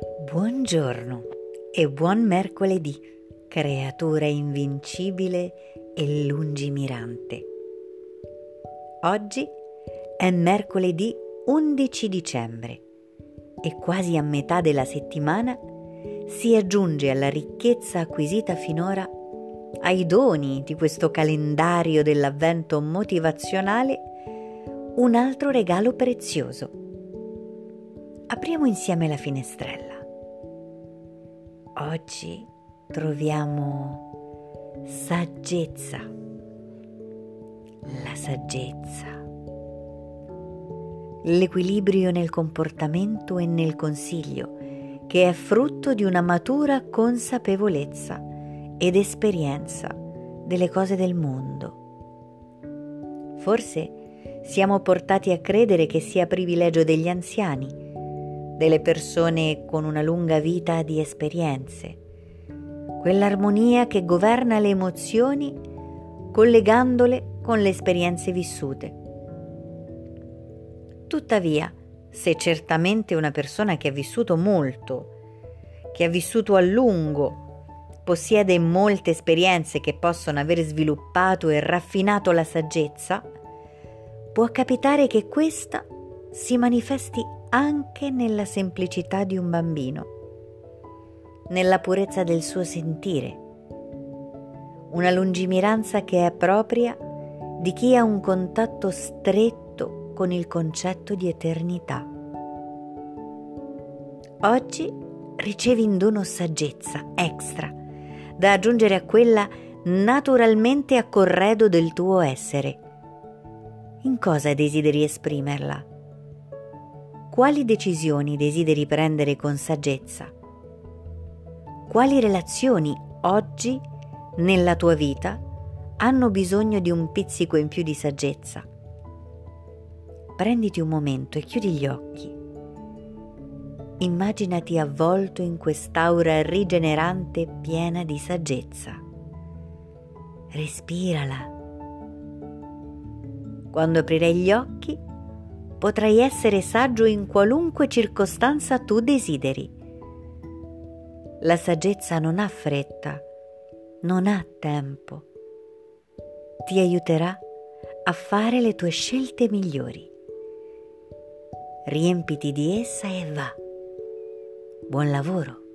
Buongiorno e buon mercoledì, creatura invincibile e lungimirante. Oggi è mercoledì 11 dicembre e quasi a metà della settimana si aggiunge alla ricchezza acquisita finora ai doni di questo calendario dell'avvento motivazionale un altro regalo prezioso. Apriamo insieme la finestrella Oggi troviamo saggezza, la saggezza, l'equilibrio nel comportamento e nel consiglio, che è frutto di una matura consapevolezza ed esperienza delle cose del mondo. Forse siamo portati a credere che sia privilegio degli anziani delle persone con una lunga vita di esperienze, quell'armonia che governa le emozioni collegandole con le esperienze vissute. Tuttavia, se certamente una persona che ha vissuto molto, che ha vissuto a lungo, possiede molte esperienze che possono aver sviluppato e raffinato la saggezza, può capitare che questa si manifesti anche nella semplicità di un bambino, nella purezza del suo sentire, una lungimiranza che è propria di chi ha un contatto stretto con il concetto di eternità. Oggi ricevi in dono saggezza extra da aggiungere a quella naturalmente a corredo del tuo essere. In cosa desideri esprimerla? Quali decisioni desideri prendere con saggezza? Quali relazioni oggi nella tua vita hanno bisogno di un pizzico in più di saggezza? Prenditi un momento e chiudi gli occhi. Immaginati avvolto in quest'aura rigenerante piena di saggezza. Respirala. Quando aprirai gli occhi, potrai essere saggio in qualunque circostanza tu desideri. La saggezza non ha fretta, non ha tempo. Ti aiuterà a fare le tue scelte migliori. Riempiti di essa e va. Buon lavoro.